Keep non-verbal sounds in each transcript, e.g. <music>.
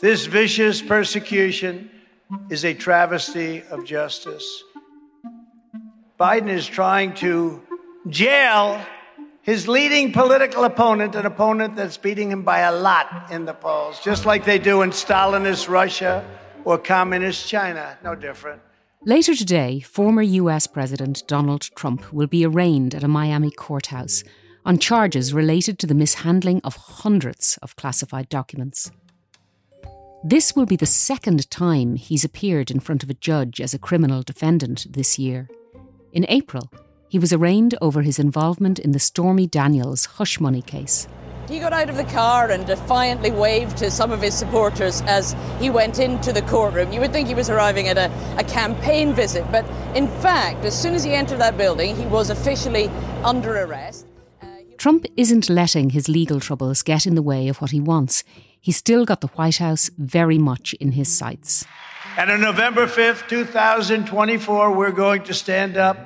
This vicious persecution is a travesty of justice. Biden is trying to jail his leading political opponent, an opponent that's beating him by a lot in the polls, just like they do in Stalinist Russia or communist China. No different. Later today, former US President Donald Trump will be arraigned at a Miami courthouse on charges related to the mishandling of hundreds of classified documents. This will be the second time he's appeared in front of a judge as a criminal defendant this year. In April, he was arraigned over his involvement in the Stormy Daniels hush money case. He got out of the car and defiantly waved to some of his supporters as he went into the courtroom. You would think he was arriving at a, a campaign visit, but in fact, as soon as he entered that building, he was officially under arrest. Trump isn't letting his legal troubles get in the way of what he wants. He's still got the White House very much in his sights. And on November 5th, 2024, we're going to stand up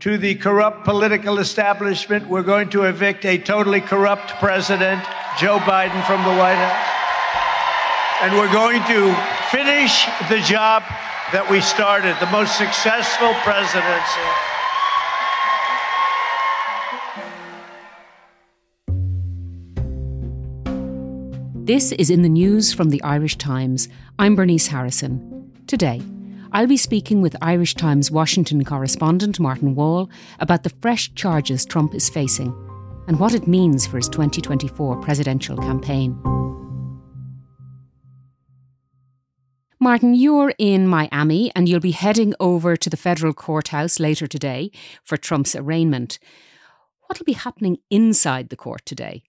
to the corrupt political establishment. We're going to evict a totally corrupt president, Joe Biden, from the White House. And we're going to finish the job that we started, the most successful presidency. This is in the news from the Irish Times. I'm Bernice Harrison. Today, I'll be speaking with Irish Times Washington correspondent Martin Wall about the fresh charges Trump is facing and what it means for his 2024 presidential campaign. Martin, you're in Miami and you'll be heading over to the federal courthouse later today for Trump's arraignment. What'll be happening inside the court today?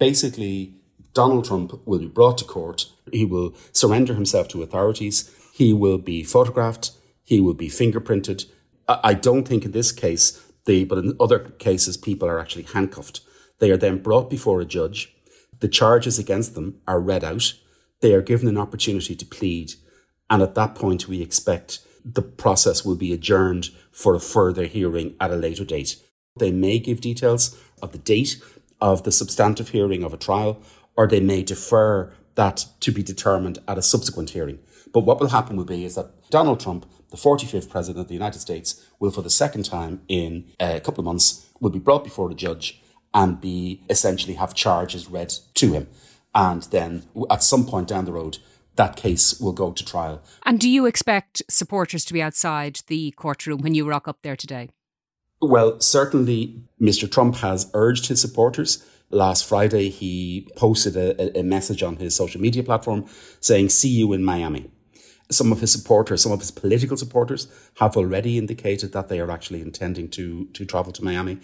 Basically, Donald Trump will be brought to court. He will surrender himself to authorities. He will be photographed. He will be fingerprinted. I don't think in this case, the, but in other cases, people are actually handcuffed. They are then brought before a judge. The charges against them are read out. They are given an opportunity to plead. And at that point, we expect the process will be adjourned for a further hearing at a later date. They may give details of the date of the substantive hearing of a trial, or they may defer that to be determined at a subsequent hearing. But what will happen will be is that Donald Trump, the 45th president of the United States, will for the second time in a couple of months will be brought before a judge and be essentially have charges read to him. And then at some point down the road, that case will go to trial. And do you expect supporters to be outside the courtroom when you rock up there today? Well, certainly Mr. Trump has urged his supporters. Last Friday, he posted a, a message on his social media platform saying, See you in Miami some of his supporters, some of his political supporters, have already indicated that they are actually intending to to travel to Miami.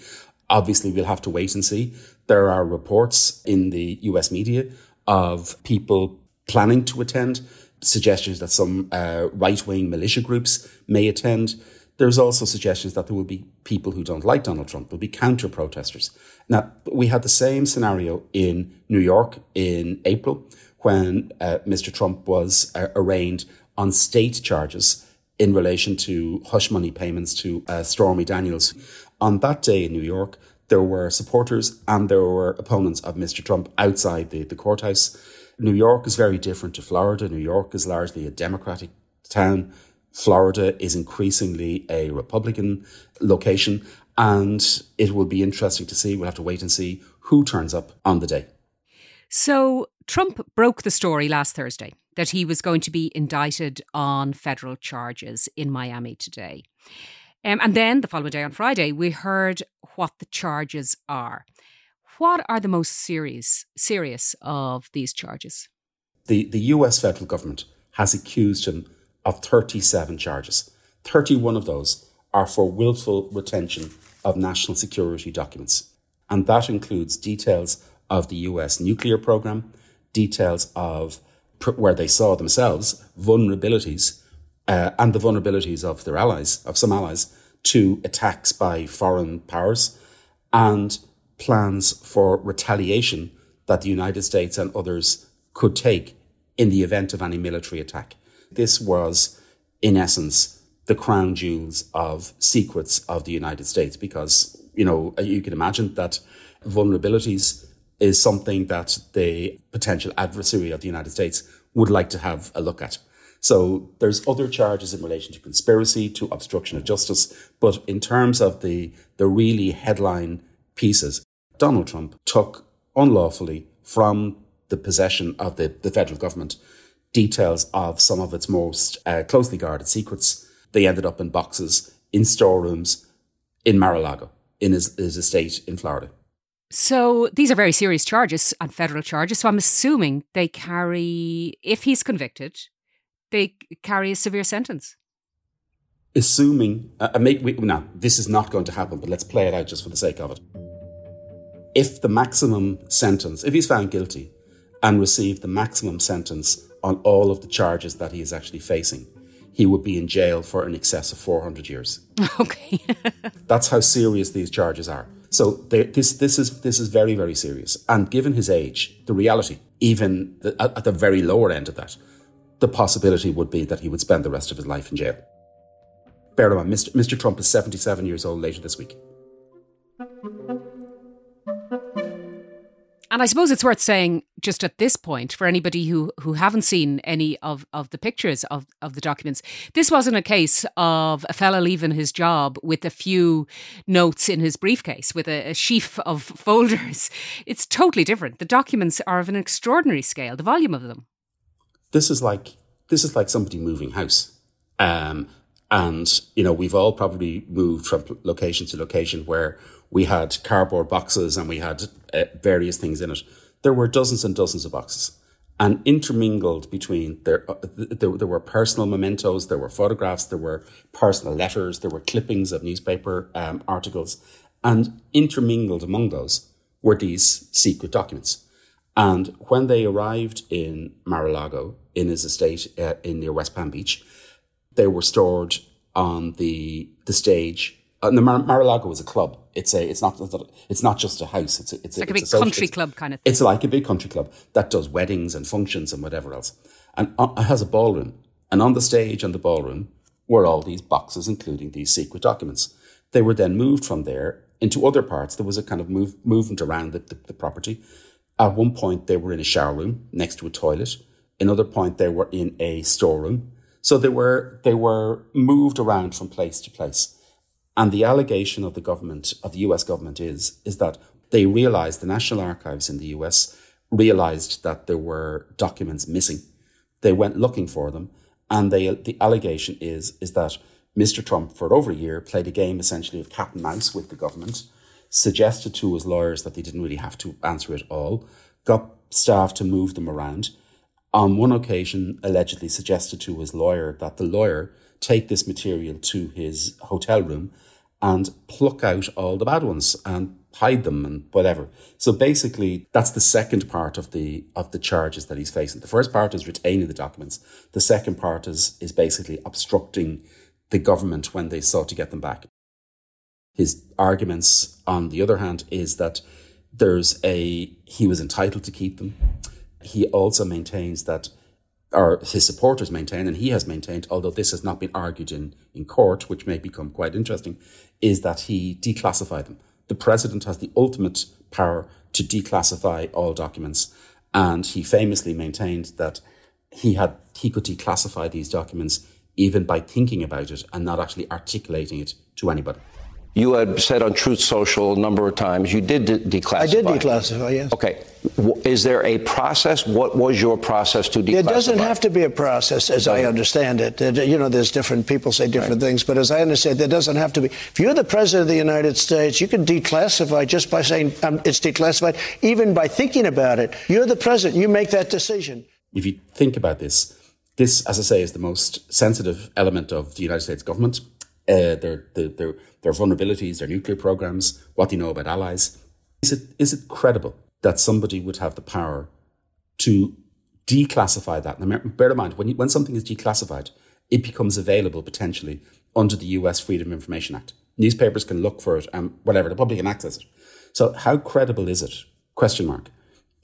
Obviously, we'll have to wait and see. There are reports in the U.S. media of people planning to attend, suggestions that some uh, right wing militia groups may attend. There's also suggestions that there will be people who don't like Donald Trump, there'll be counter protesters. Now, we had the same scenario in New York in April when uh, Mr. Trump was uh, arraigned on state charges in relation to hush money payments to uh, Stormy Daniels. On that day in New York, there were supporters and there were opponents of Mr. Trump outside the, the courthouse. New York is very different to Florida. New York is largely a Democratic town. Florida is increasingly a Republican location. And it will be interesting to see. We'll have to wait and see who turns up on the day. So Trump broke the story last Thursday that he was going to be indicted on federal charges in Miami today. Um, and then the following day on Friday, we heard what the charges are. What are the most serious serious of these charges? The the US federal government has accused him of 37 charges. 31 of those are for willful retention of national security documents. And that includes details of the US nuclear program, details of where they saw themselves vulnerabilities uh, and the vulnerabilities of their allies, of some allies, to attacks by foreign powers and plans for retaliation that the United States and others could take in the event of any military attack. This was, in essence, the crown jewels of secrets of the United States because, you know, you can imagine that vulnerabilities is something that the potential adversary of the United States would like to have a look at. So there's other charges in relation to conspiracy, to obstruction of justice. But in terms of the, the really headline pieces, Donald Trump took unlawfully from the possession of the, the federal government details of some of its most uh, closely guarded secrets. They ended up in boxes, in storerooms, in Mar-a-Lago, in his, his estate in Florida. So these are very serious charges and federal charges. So I'm assuming they carry, if he's convicted, they carry a severe sentence. Assuming, uh, make, we, now this is not going to happen, but let's play it out just for the sake of it. If the maximum sentence, if he's found guilty and received the maximum sentence on all of the charges that he is actually facing, he would be in jail for in excess of 400 years. <laughs> Okay. <laughs> That's how serious these charges are. So this this is this is very very serious. And given his age, the reality, even the, at, at the very lower end of that, the possibility would be that he would spend the rest of his life in jail. Bear in mind, Mr. Mr. Trump is 77 years old later this week. And I suppose it's worth saying just at this point for anybody who who haven't seen any of, of the pictures of, of the documents, this wasn't a case of a fella leaving his job with a few notes in his briefcase with a, a sheaf of <laughs> folders. It's totally different. The documents are of an extraordinary scale, the volume of them. This is like this is like somebody moving house. Um, and you know, we've all probably moved from location to location where we had cardboard boxes and we had uh, various things in it. There were dozens and dozens of boxes. And intermingled between there, uh, there, there were personal mementos, there were photographs, there were personal letters, there were clippings of newspaper um, articles, and intermingled among those were these secret documents. And when they arrived in Mar-a-Lago, in his estate uh, in near West Palm Beach, they were stored on the the stage And the Mar- Mar-a-Lago is a club. It's a. It's not. It's not just a house. It's a, it's, like a, a big a country club kind of. thing. It's like a big country club that does weddings and functions and whatever else, and uh, it has a ballroom. And on the stage and the ballroom were all these boxes, including these secret documents. They were then moved from there into other parts. There was a kind of move, movement around the, the, the property. At one point, they were in a shower room next to a toilet. Another point, they were in a storeroom. So they were they were moved around from place to place. And the allegation of the government, of the US government is, is that they realized, the National Archives in the US realized that there were documents missing. They went looking for them. And they, the allegation is, is that Mr. Trump, for over a year, played a game essentially of cat and mouse with the government, suggested to his lawyers that they didn't really have to answer it all, got staff to move them around. On one occasion, allegedly suggested to his lawyer that the lawyer take this material to his hotel room and pluck out all the bad ones and hide them and whatever. So basically, that's the second part of the of the charges that he's facing. The first part is retaining the documents. The second part is is basically obstructing the government when they sought to get them back. His arguments, on the other hand, is that there's a he was entitled to keep them. He also maintains that or his supporters maintain, and he has maintained, although this has not been argued in, in court, which may become quite interesting, is that he declassified them. The president has the ultimate power to declassify all documents. And he famously maintained that he had he could declassify these documents even by thinking about it and not actually articulating it to anybody. You had said on Truth Social a number of times you did de- declassify. I did declassify, yes. Okay. Is there a process? What was your process to declassify? It doesn't have to be a process, as I understand it. You know, there's different people say different right. things, but as I understand, it, there doesn't have to be. If you're the president of the United States, you can declassify just by saying um, it's declassified, even by thinking about it. You're the president. You make that decision. If you think about this, this, as I say, is the most sensitive element of the United States government uh, their, their, their, their vulnerabilities, their nuclear programs, what they know about allies. Is it, is it credible that somebody would have the power to declassify that? Now, bear in mind, when, you, when something is declassified, it becomes available potentially under the US Freedom of Information Act. Newspapers can look for it and whatever, the public can access it. So how credible is it, question mark,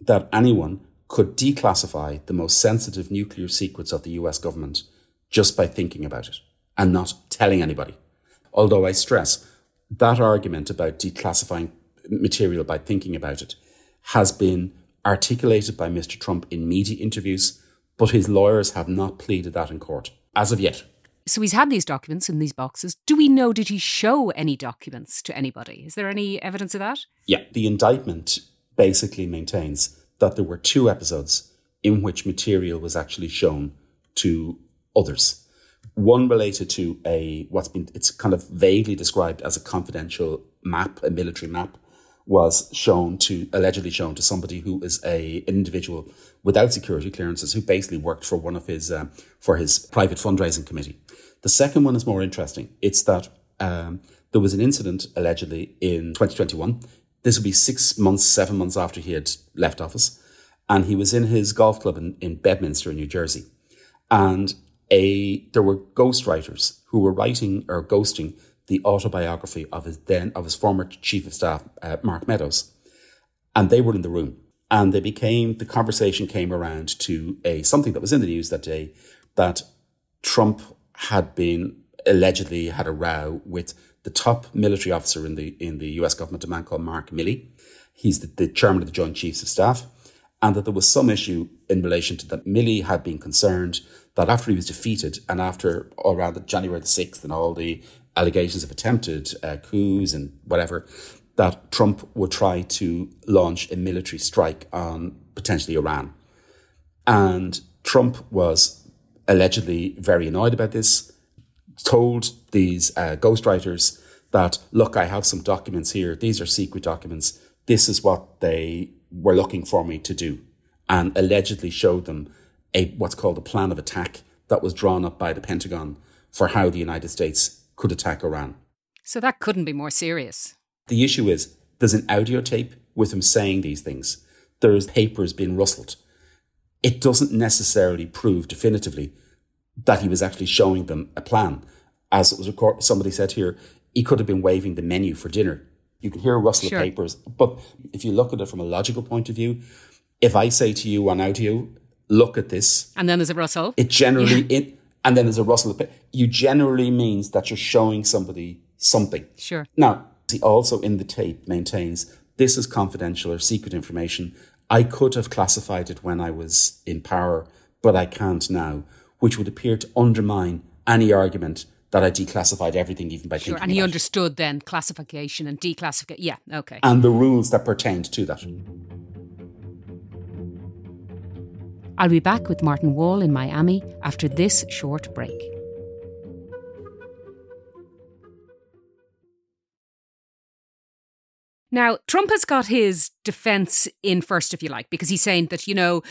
that anyone could declassify the most sensitive nuclear secrets of the US government just by thinking about it? And not telling anybody. Although I stress that argument about declassifying material by thinking about it has been articulated by Mr. Trump in media interviews, but his lawyers have not pleaded that in court as of yet. So he's had these documents in these boxes. Do we know, did he show any documents to anybody? Is there any evidence of that? Yeah, the indictment basically maintains that there were two episodes in which material was actually shown to others. One related to a what's been it's kind of vaguely described as a confidential map, a military map, was shown to allegedly shown to somebody who is a an individual without security clearances who basically worked for one of his uh, for his private fundraising committee. The second one is more interesting. It's that um, there was an incident allegedly in 2021. This would be six months, seven months after he had left office, and he was in his golf club in, in Bedminster, in New Jersey, and a there were ghostwriters who were writing or ghosting the autobiography of his then of his former chief of staff, uh, Mark Meadows, and they were in the room, and they became the conversation came around to a something that was in the news that day that Trump had been allegedly had a row with the top military officer in the in the U.S. government, a man called Mark Milley. He's the, the chairman of the Joint Chiefs of Staff, and that there was some issue in relation to that. Milley had been concerned that after he was defeated and after around the January the sixth and all the allegations of attempted uh, coups and whatever, that Trump would try to launch a military strike on potentially Iran. And Trump was allegedly very annoyed about this, told these uh, ghostwriters that, look, I have some documents here. These are secret documents. This is what they were looking for me to do. And allegedly showed them a what's called a plan of attack that was drawn up by the Pentagon for how the United States could attack Iran. So that couldn't be more serious. The issue is there's an audio tape with him saying these things. There's papers being rustled. It doesn't necessarily prove definitively that he was actually showing them a plan. As it was recorded, somebody said here, he could have been waving the menu for dinner. You can hear a rustle sure. of papers. But if you look at it from a logical point of view, if I say to you on audio, look at this. And then there's a rustle. It generally, yeah. it, and then there's a rustle. You generally means that you're showing somebody something. Sure. Now, he also in the tape maintains this is confidential or secret information. I could have classified it when I was in power, but I can't now, which would appear to undermine any argument that I declassified everything, even by sure. And he understood then classification and declassification. Yeah, okay. And the rules that pertained to that. I'll be back with Martin Wall in Miami after this short break. Now, Trump has got his defense in first, if you like, because he's saying that, you know,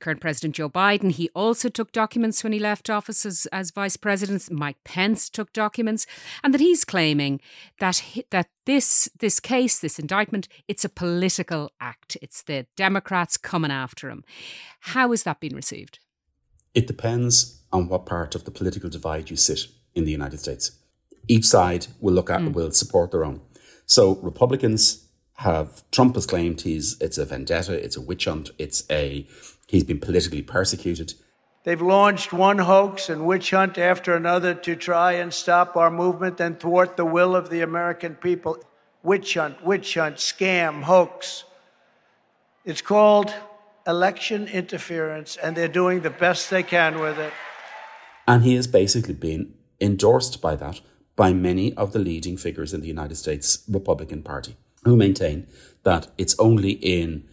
current President Joe Biden, he also took documents when he left office as, as vice president. Mike Pence took documents, and that he's claiming that that this this case, this indictment, it's a political act. It's the Democrats coming after him. How has that been received? It depends on what part of the political divide you sit in the United States. Each side will look at mm. will support their own. So Republicans have Trump has claimed he's it's a vendetta, it's a witch hunt, it's a he's been politically persecuted. They've launched one hoax and witch hunt after another to try and stop our movement and thwart the will of the American people. Witch hunt, witch hunt, scam, hoax. It's called election interference, and they're doing the best they can with it. And he has basically been endorsed by that by many of the leading figures in the United States Republican Party who maintain that it's only in,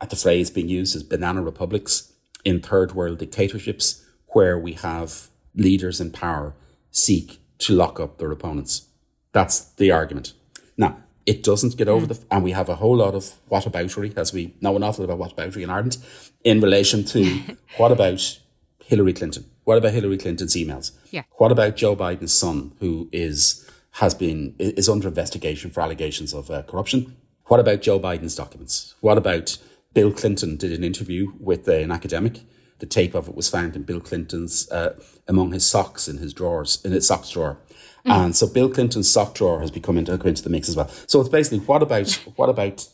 at the phrase being used as banana republics, in third world dictatorships, where we have leaders in power seek to lock up their opponents. That's the argument. Now, it doesn't get over mm. the, and we have a whole lot of whataboutery, as we know an awful lot about whataboutery in Ireland, in relation to <laughs> what about Hillary Clinton? What about Hillary Clinton's emails? Yeah. What about Joe Biden's son, who is has been is under investigation for allegations of uh, corruption. What about Joe Biden's documents? What about Bill Clinton did an interview with uh, an academic. The tape of it was found in Bill Clinton's uh, among his socks in his drawers in his socks drawer. Mm. And so Bill Clinton's sock drawer has become into, into the mix as well. So it's basically what about <laughs> what about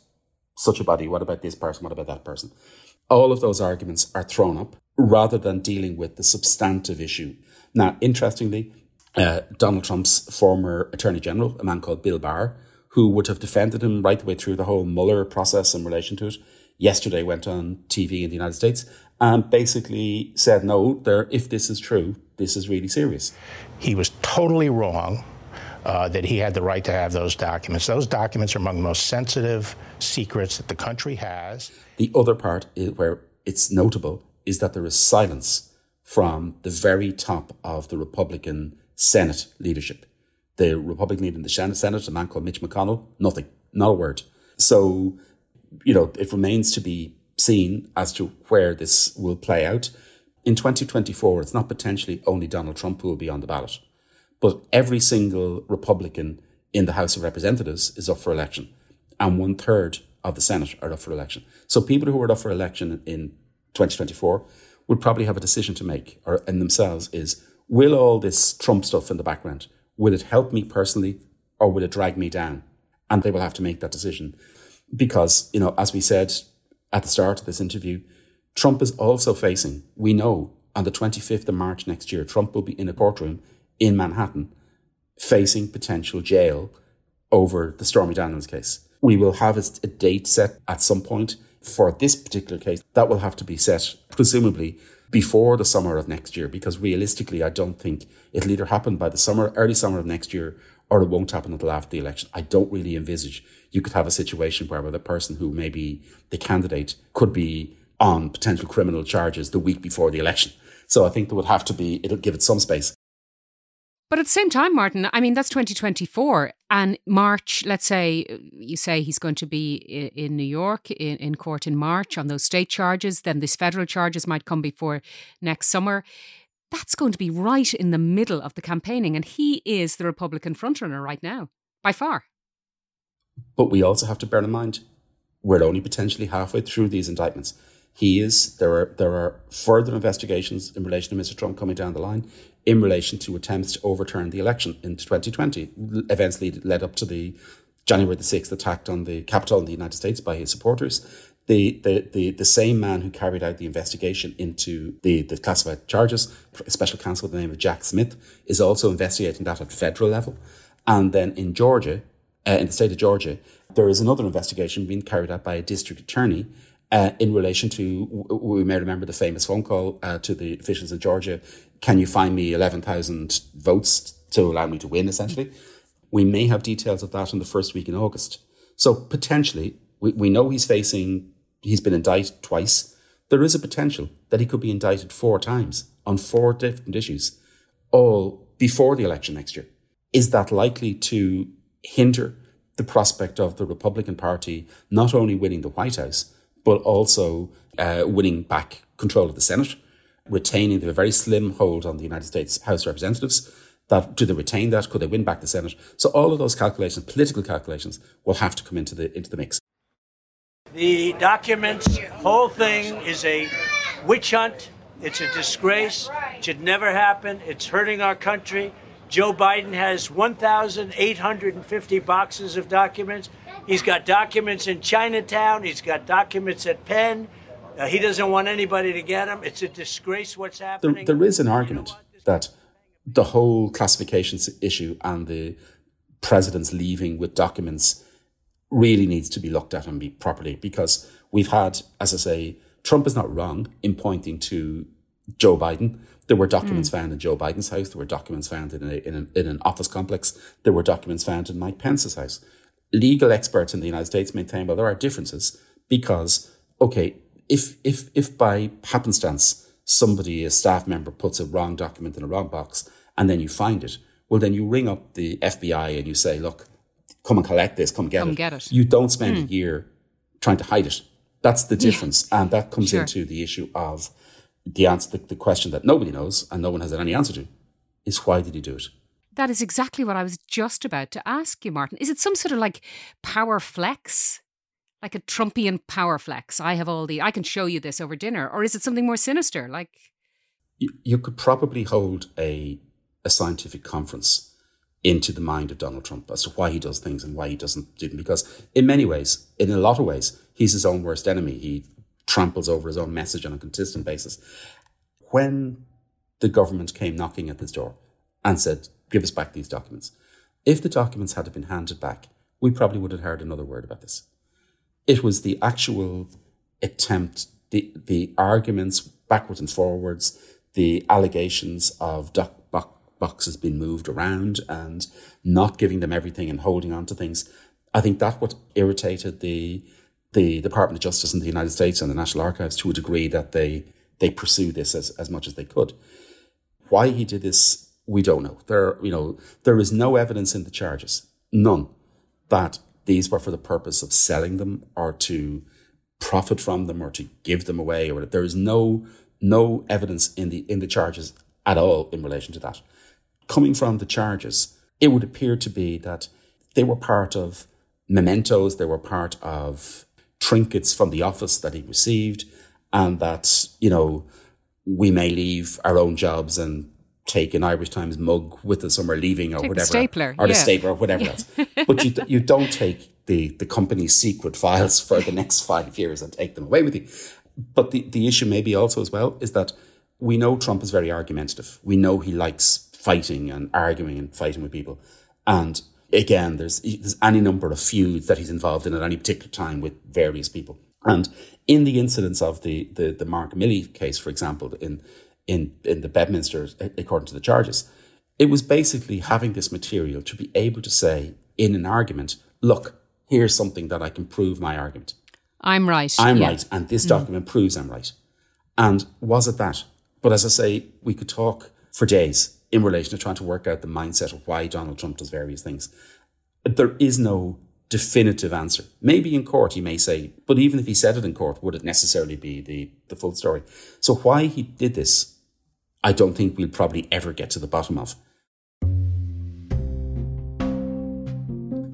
such a body? What about this person? What about that person? All of those arguments are thrown up rather than dealing with the substantive issue. Now, interestingly, uh, Donald Trump's former Attorney General, a man called Bill Barr, who would have defended him right the way through the whole Mueller process in relation to it, yesterday went on TV in the United States and basically said, no, there, if this is true, this is really serious. He was totally wrong. Uh, that he had the right to have those documents. Those documents are among the most sensitive secrets that the country has. The other part is where it's notable is that there is silence from the very top of the Republican Senate leadership. The Republican leader in the Senate, a man called Mitch McConnell, nothing, not a word. So, you know, it remains to be seen as to where this will play out. In 2024, it's not potentially only Donald Trump who will be on the ballot. But every single Republican in the House of Representatives is up for election, and one third of the Senate are up for election. So people who are up for election in 2024 will probably have a decision to make, or in themselves, is will all this Trump stuff in the background will it help me personally, or will it drag me down? And they will have to make that decision because you know, as we said at the start of this interview, Trump is also facing. We know on the 25th of March next year, Trump will be in a courtroom in Manhattan facing potential jail over the Stormy Daniels case. We will have a date set at some point for this particular case. That will have to be set, presumably, before the summer of next year, because realistically, I don't think it'll either happen by the summer, early summer of next year, or it won't happen until after the election. I don't really envisage you could have a situation where the person who may be the candidate could be on potential criminal charges the week before the election. So I think there would have to be, it'll give it some space. But at the same time, Martin, I mean, that's 2024. And March, let's say you say he's going to be in New York in, in court in March on those state charges, then these federal charges might come before next summer. That's going to be right in the middle of the campaigning. And he is the Republican frontrunner right now, by far. But we also have to bear in mind we're only potentially halfway through these indictments. He is there are there are further investigations in relation to Mr. Trump coming down the line in relation to attempts to overturn the election in 2020. Events lead, led up to the January the 6th attack on the Capitol in the United States by his supporters. The, the, the, the same man who carried out the investigation into the, the classified charges, special counsel with the name of Jack Smith, is also investigating that at federal level. And then in Georgia, uh, in the state of Georgia, there is another investigation being carried out by a district attorney uh, in relation to, we may remember the famous phone call uh, to the officials in Georgia can you find me 11,000 votes to allow me to win, essentially? We may have details of that in the first week in August. So potentially, we, we know he's facing, he's been indicted twice. There is a potential that he could be indicted four times on four different issues, all before the election next year. Is that likely to hinder the prospect of the Republican Party not only winning the White House, but also uh, winning back control of the Senate? Retaining the very slim hold on the United States House of Representatives. That do they retain that? Could they win back the Senate? So all of those calculations, political calculations, will have to come into the into the mix. The documents, whole thing is a witch hunt. It's a disgrace. It should never happen. It's hurting our country. Joe Biden has 1,850 boxes of documents. He's got documents in Chinatown. He's got documents at Penn. Uh, he doesn't want anybody to get him. It's a disgrace what's happening. there, there is an argument that the whole classifications issue and the president's leaving with documents really needs to be looked at and be properly because we've had, as I say, Trump is not wrong in pointing to Joe Biden. There were documents mm. found in Joe Biden's house. There were documents found in, a, in, an, in an office complex. There were documents found in Mike Pence's house. Legal experts in the United States maintain, well, there are differences because, okay, if if if by happenstance somebody, a staff member, puts a wrong document in a wrong box and then you find it, well then you ring up the FBI and you say, look, come and collect this, come get, come it. get it. You don't spend mm. a year trying to hide it. That's the difference. Yeah. And that comes sure. into the issue of the answer the, the question that nobody knows and no one has any answer to is why did he do it? That is exactly what I was just about to ask you, Martin. Is it some sort of like power flex? Like a Trumpian power flex. I have all the, I can show you this over dinner. Or is it something more sinister? Like, you, you could probably hold a, a scientific conference into the mind of Donald Trump as to why he does things and why he doesn't do them. Because in many ways, in a lot of ways, he's his own worst enemy. He tramples over his own message on a consistent basis. When the government came knocking at his door and said, give us back these documents, if the documents had been handed back we probably would have heard another word about this. It was the actual attempt, the, the arguments backwards and forwards, the allegations of doc, boxes being moved around and not giving them everything and holding on to things. I think that what irritated the the Department of Justice in the United States and the National Archives to a degree that they they pursue this as, as much as they could. Why he did this, we don't know. There, you know, there is no evidence in the charges, none, that these were for the purpose of selling them or to profit from them or to give them away or. There is no no evidence in the in the charges at all in relation to that. Coming from the charges, it would appear to be that they were part of mementos, they were part of trinkets from the office that he received, and that, you know, we may leave our own jobs and take an Irish Times mug with us when we're leaving or take whatever. stapler. Or yeah. the stapler or whatever else. But you, you don't take the, the company's secret files <laughs> for the next five years and take them away with you. But the, the issue maybe also as well is that we know Trump is very argumentative. We know he likes fighting and arguing and fighting with people. And again, there's, there's any number of feuds that he's involved in at any particular time with various people. And in the incidents of the, the, the Mark Milley case, for example, in, in, in the Bedminster, according to the charges, it was basically having this material to be able to say in an argument, look, here's something that I can prove my argument. I'm right. I'm yeah. right, and this document mm. proves I'm right. And was it that? But as I say, we could talk for days in relation to trying to work out the mindset of why Donald Trump does various things. But there is no definitive answer. Maybe in court he may say, but even if he said it in court, would it necessarily be the, the full story? So why he did this, I don't think we'll probably ever get to the bottom of.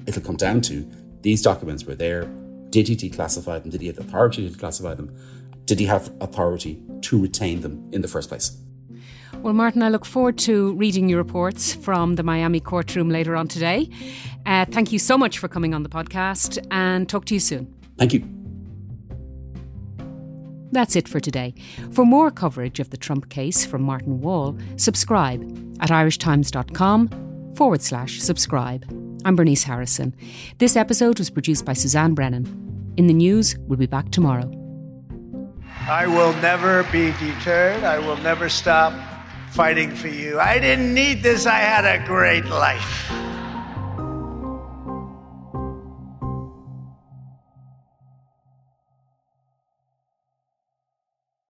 It'll come down to these documents were there did he declassify them? Did he have authority to declassify them? Did he have authority to retain them in the first place? Well, Martin, I look forward to reading your reports from the Miami courtroom later on today. Uh, thank you so much for coming on the podcast and talk to you soon. Thank you. That's it for today. For more coverage of the Trump case from Martin Wall, subscribe at irishtimes.com forward slash subscribe. I'm Bernice Harrison. This episode was produced by Suzanne Brennan. In the news, we'll be back tomorrow. I will never be deterred. I will never stop fighting for you. I didn't need this. I had a great life.